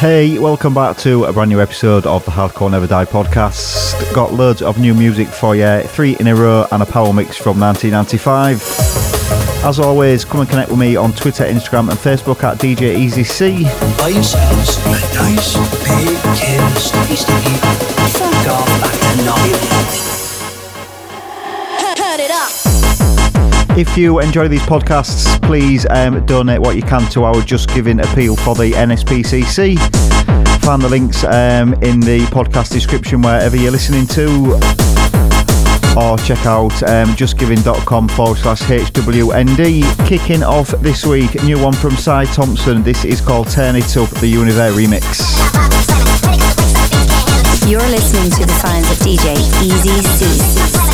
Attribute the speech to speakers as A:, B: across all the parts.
A: Hey, welcome back to a brand new episode of the Hardcore Never Die podcast. Got loads of new music for you, three in a row and a power mix from 1995. As always, come and connect with me on Twitter, Instagram, and Facebook at DJ Easy If you enjoy these podcasts, please um, donate what you can to our Just Giving appeal for the NSPCC. Find the links um, in the podcast description wherever you're listening to, or check out um, justgiving.com forward slash HWND. Kicking off this week, new one from Si Thompson. This is called Turn It Up, the Universe remix.
B: You're listening to the sounds of DJ Easy C.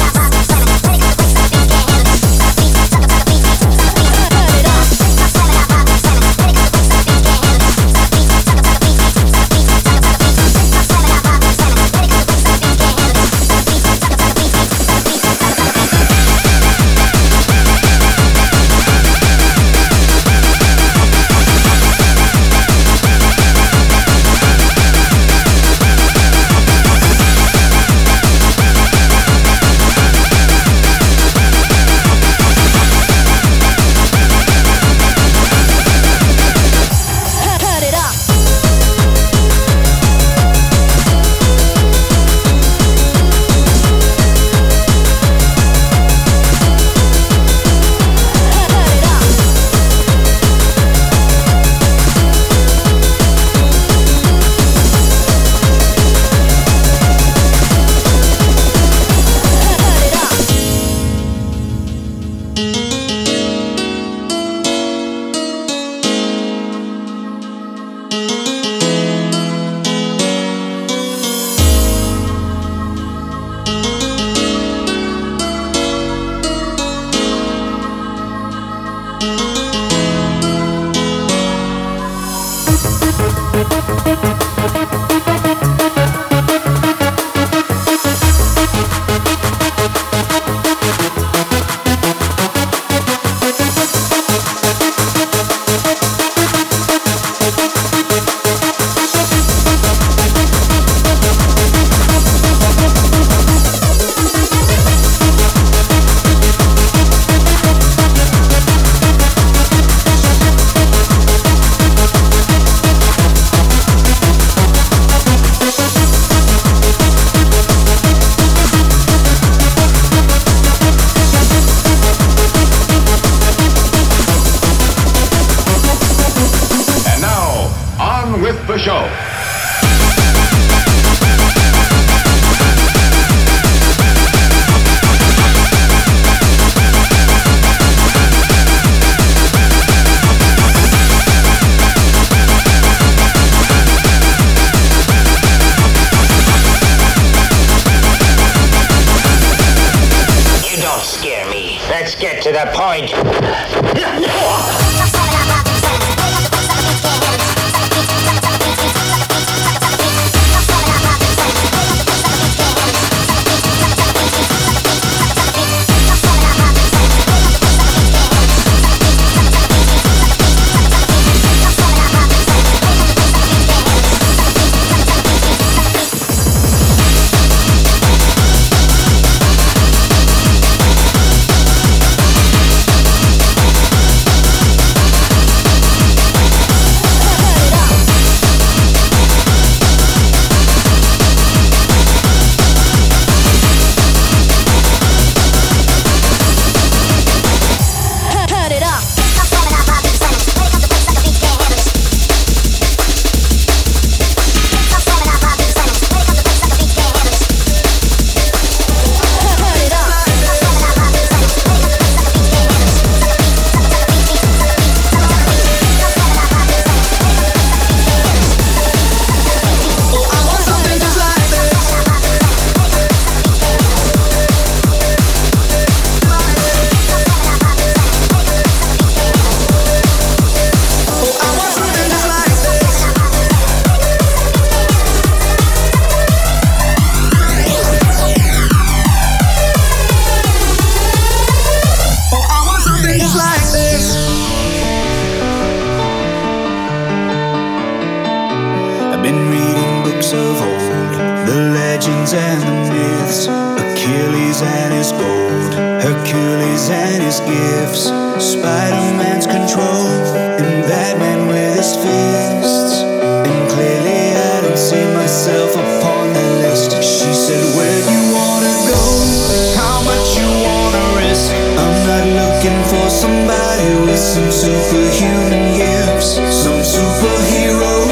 C: Some superhuman gifts, some superhero,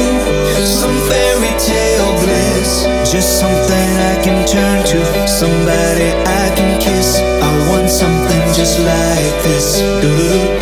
C: some fairy bliss. Just something I can turn to, somebody I can kiss. I want something just like this.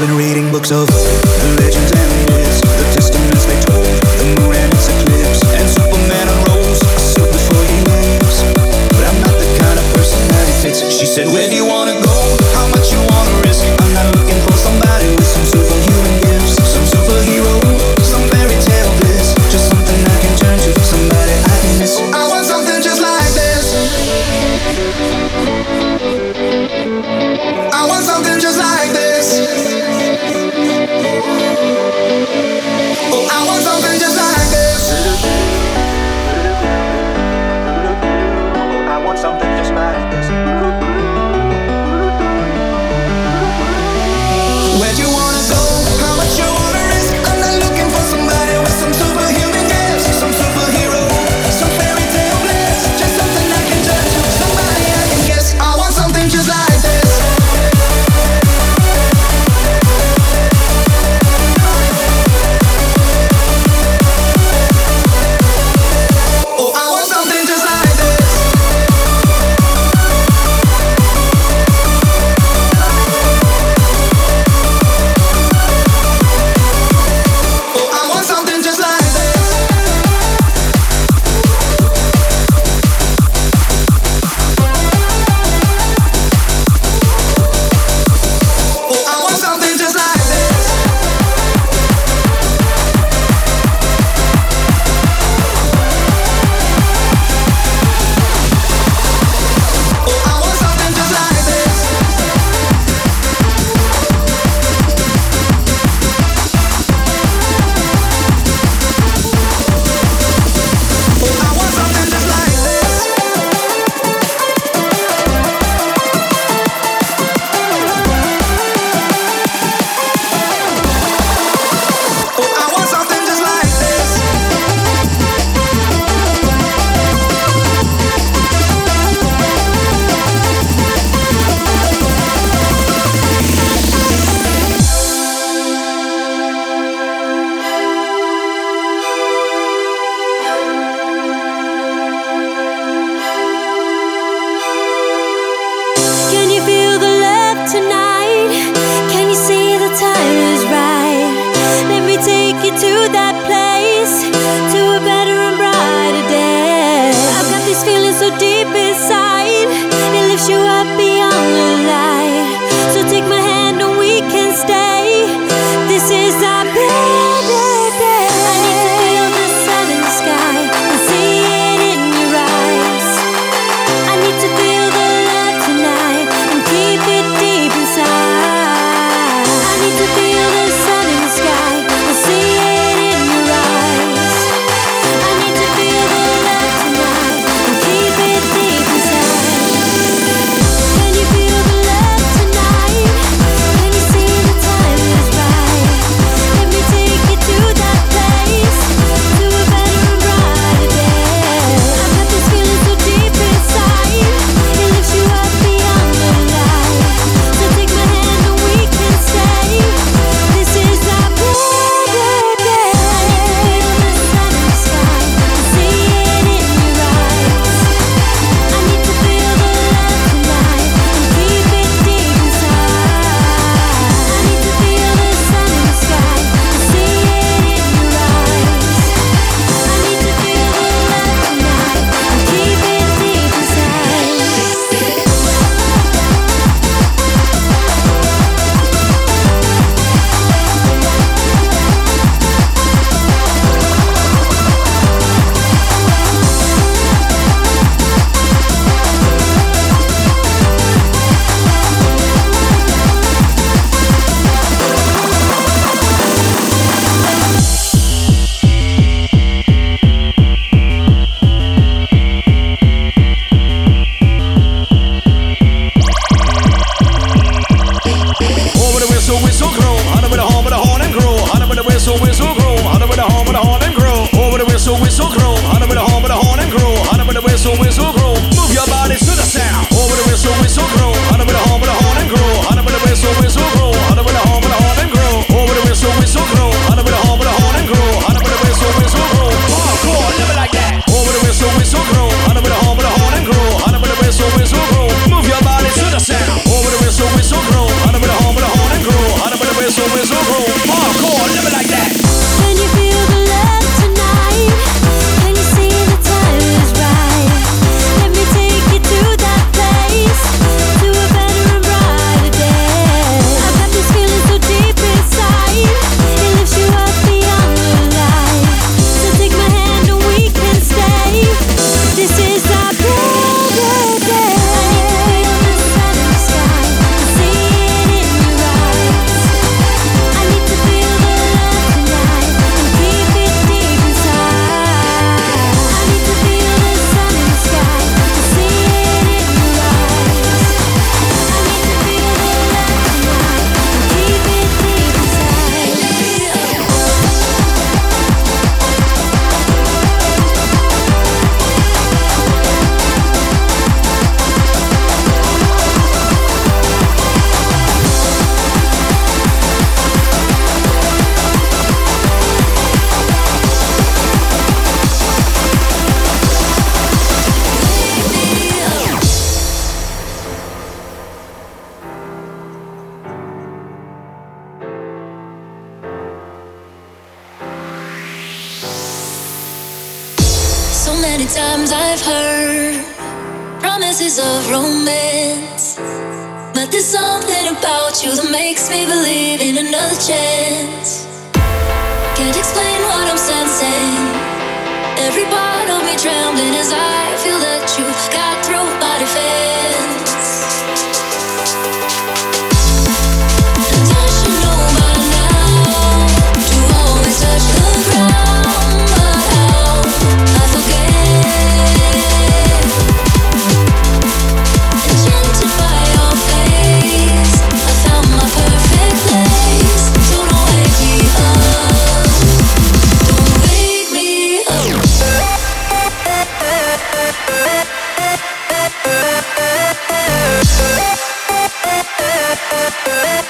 C: I've been reading books of the legends and myths, the testaments they told, the moon and its eclipse, and Superman arose, a suit before he lives. But I'm not the kind of person that he fits. She said,
D: There's something about you that makes me believe in another chance. Can't explain what I'm sensing. Every part of me trembling as I feel that you got through my defense.
E: Yeah.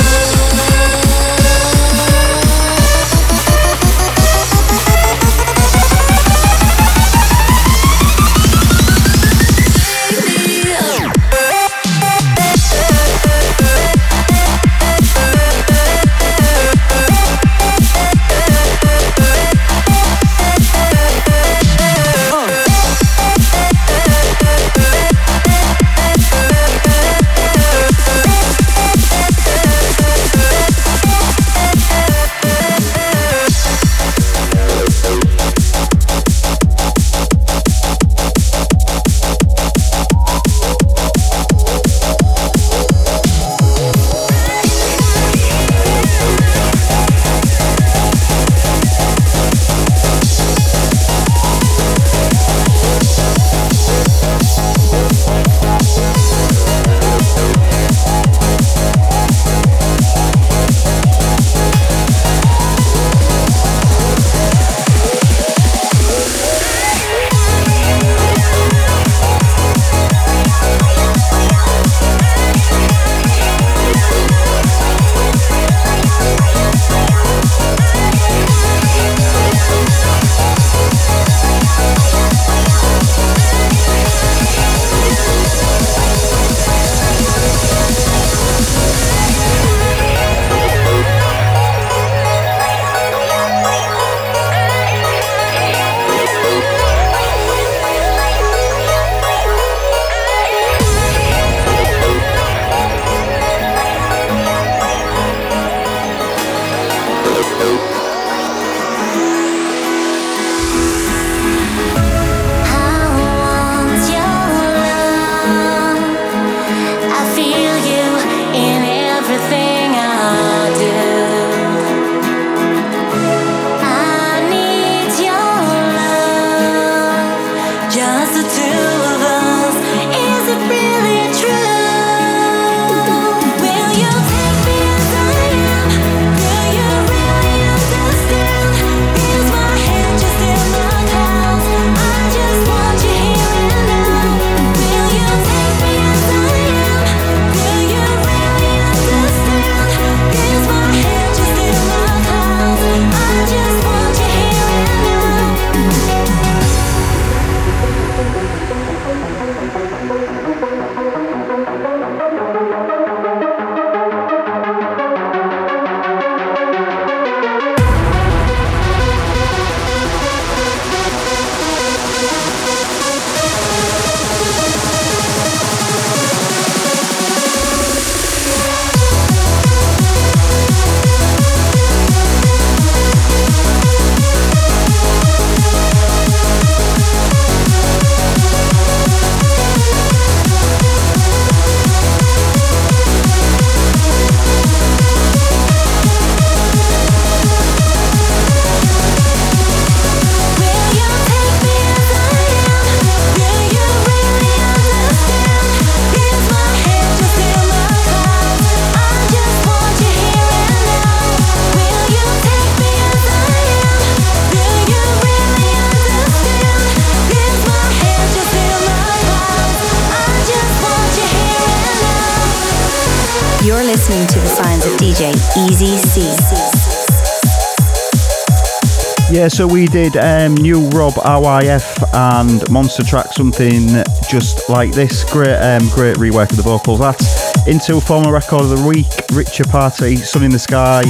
A: Yeah, so we did um, new Rob IYF and Monster Track, something just like this. Great, um, great rework of the vocals. That's into former record of the week, Richter Party, Sun in the Sky,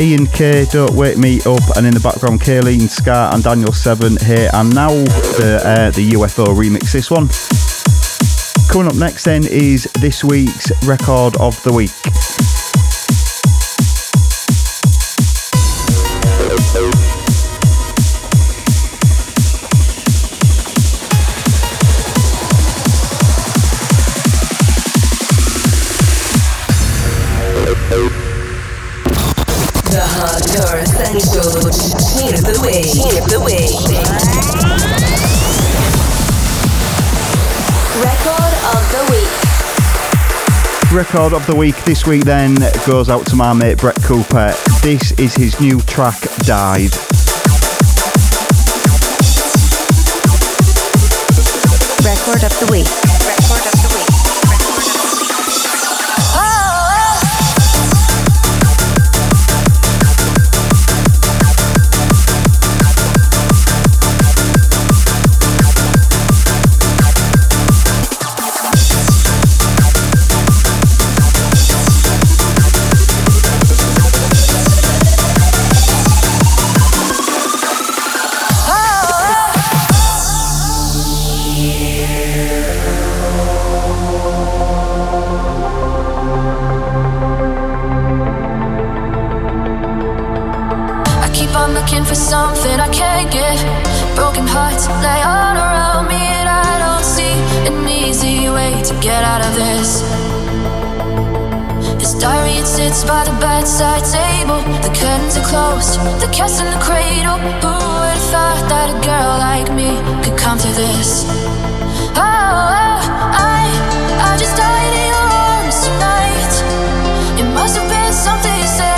A: Ian K, Don't Wake Me Up, and in the background, Kaylene Scar and Daniel Seven here and now the uh, the UFO remix. This one. Coming up next then is this week's record of the week.
E: Record of the week
A: this week then goes out to my mate Brett Cooper. This is his new track, Died.
E: Record of the week.
B: Sits by the bedside table. The curtains are closed, the cat's in the cradle. Who would have thought that a girl like me could come to this? Oh, oh, I, I just died in your arms tonight. It must have been something you said.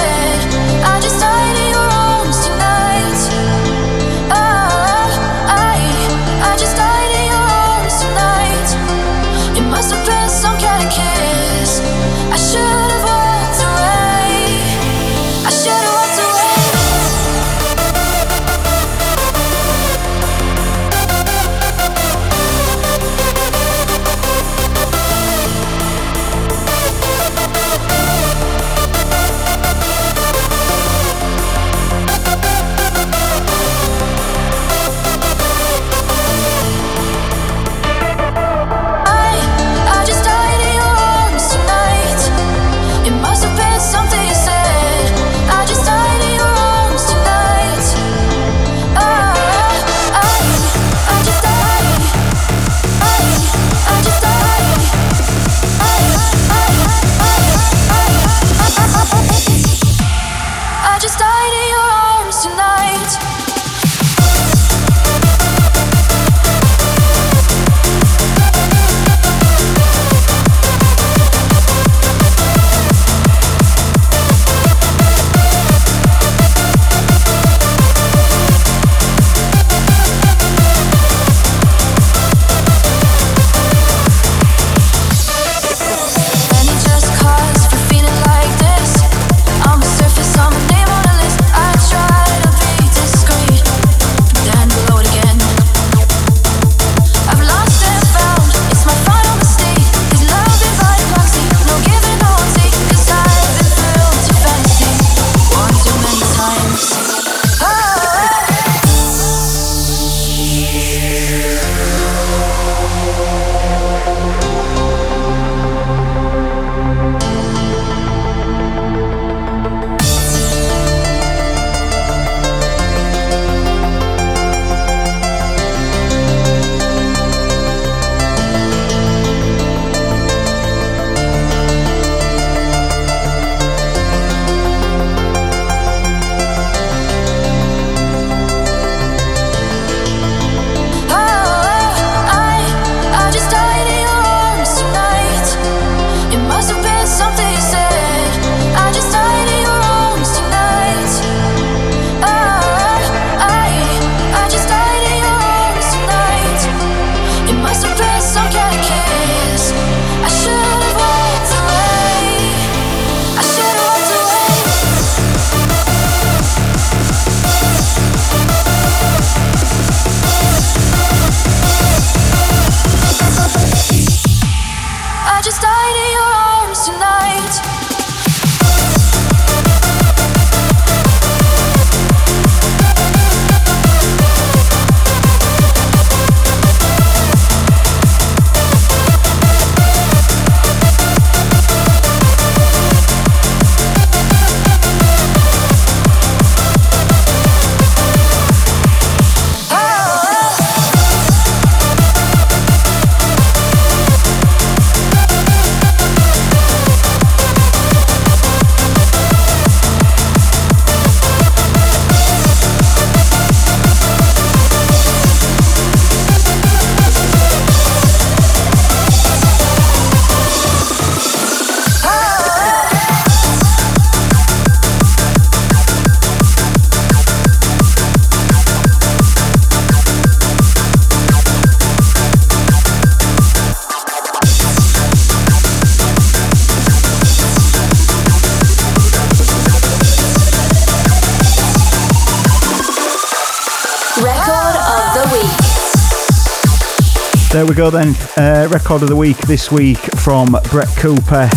A: There we go then. Uh, record of the week this week from Brett Cooper.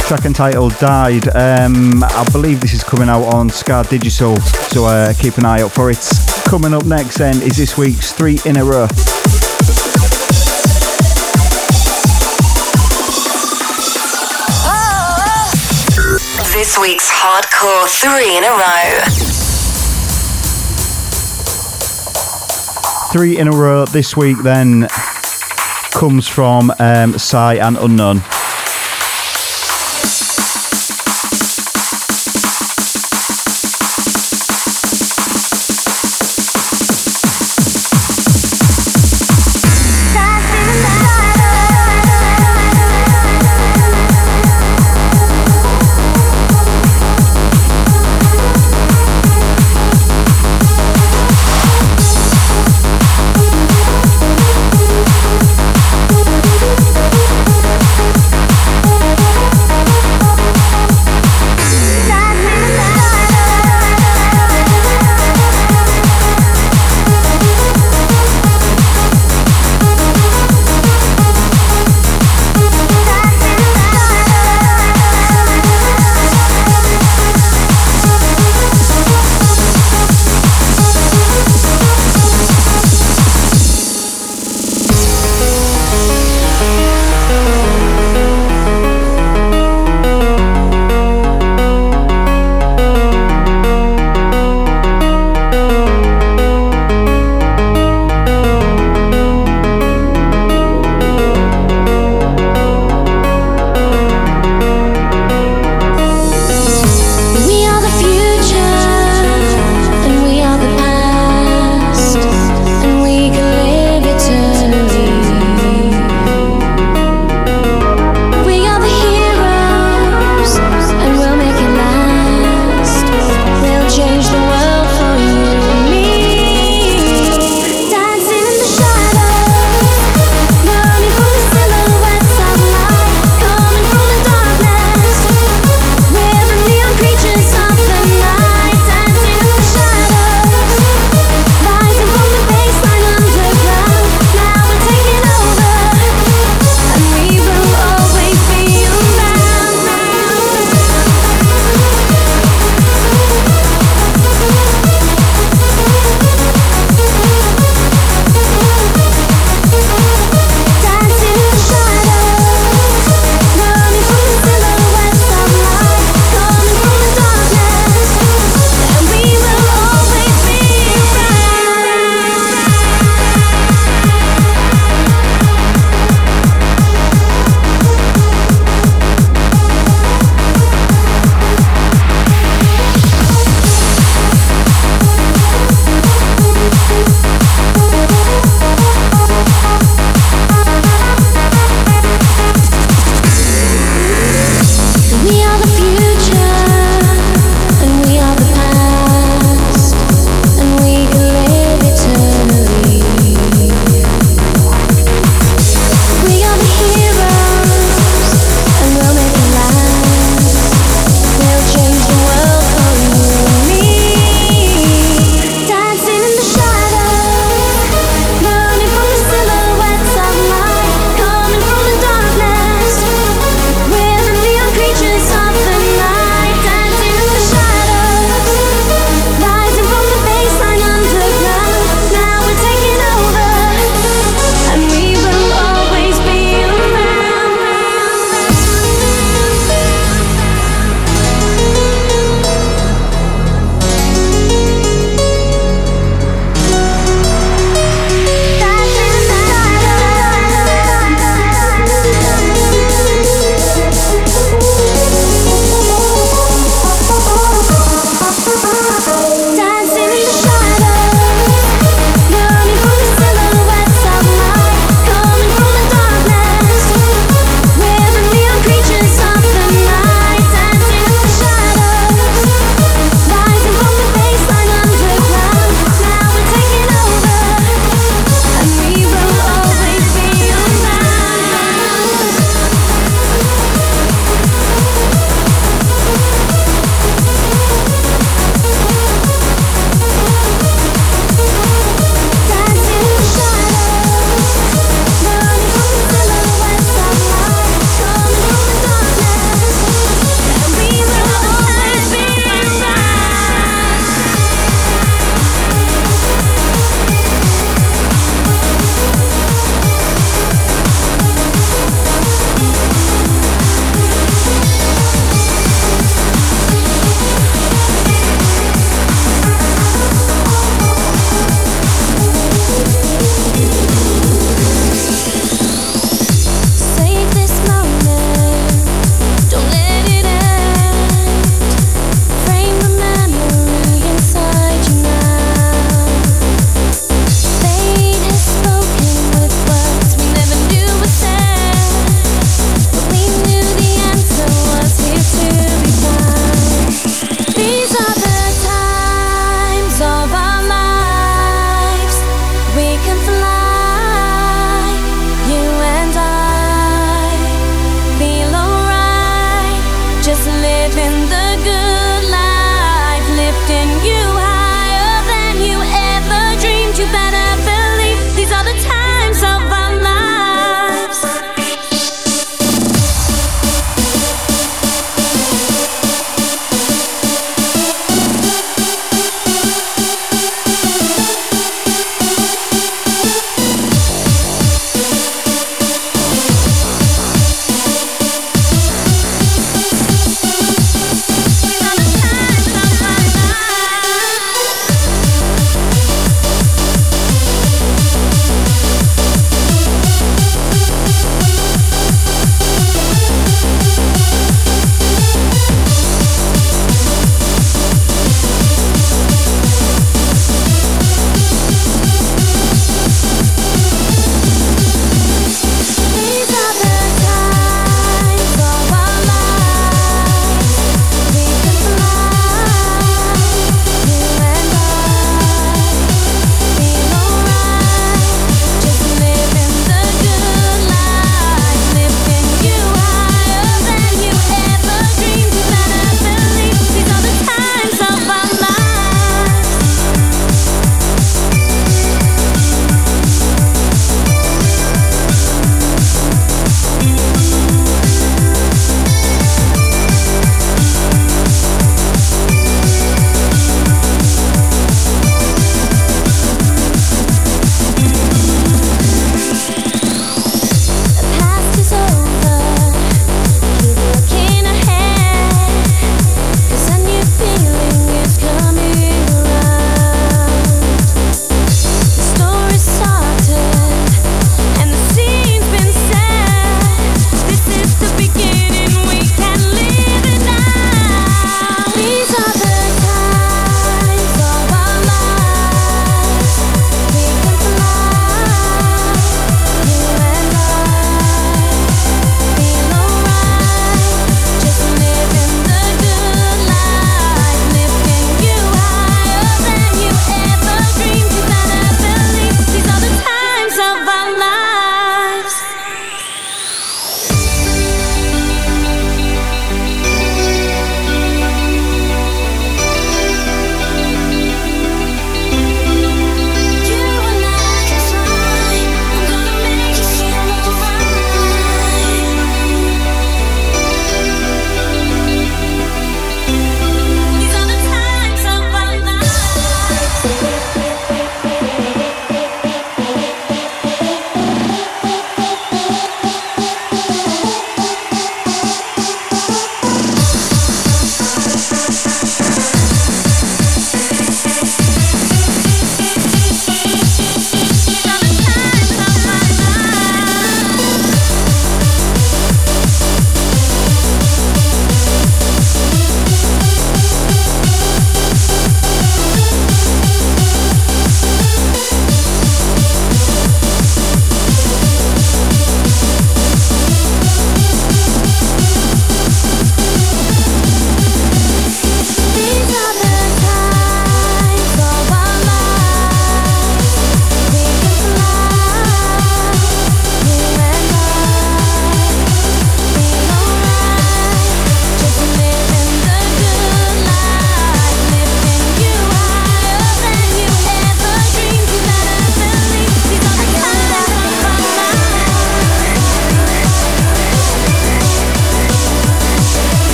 A: Track entitled Died. Um, I believe this is coming out on Scar Digital, so uh, keep an eye out for it. Coming up next then is this week's Three in a Row.
F: This week's hardcore three in a row.
A: Three in a row this week then comes from um, Sy and Unknown.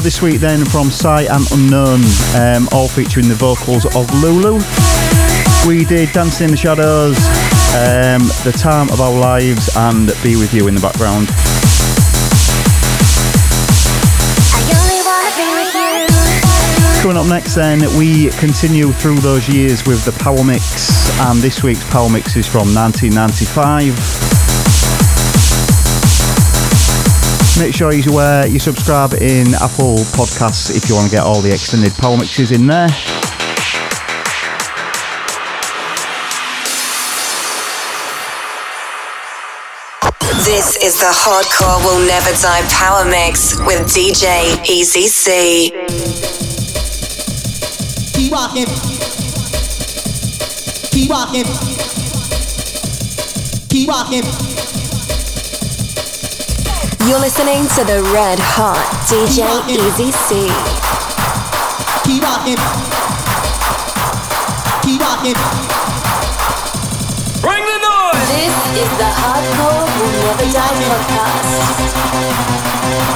A: Three in a row this week, then from Sy and Unknown, um, all featuring the vocals of Lou Lou. We did Dancing in the Shadows, um, The Time of Our Lives, and Be With You in the background.
D: I only wanna be with you.
A: Coming up next, then, we continue through those years with the Power Mix, and this week's Power Mix is from 1995. Make sure you, uh, you subscribe in Apple Podcasts if you want to get all the extended Power Mixes in there.
F: This is the Hardcore Will Never Die Power Mix with DJ Easy C.
G: Keep rocking. Keep rocking. Keep rocking.
F: You're listening to the Red Hot DJ Easy C.
G: Keep rocking. Keep rocking.
H: Bring the noise!
F: This is the Hardcore Will Never Die podcast.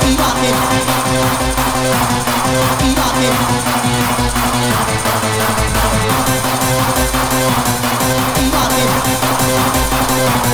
G: Keep rocking. Keep rocking. Keep rocking.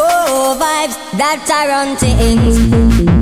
I: cool vibes that are run things.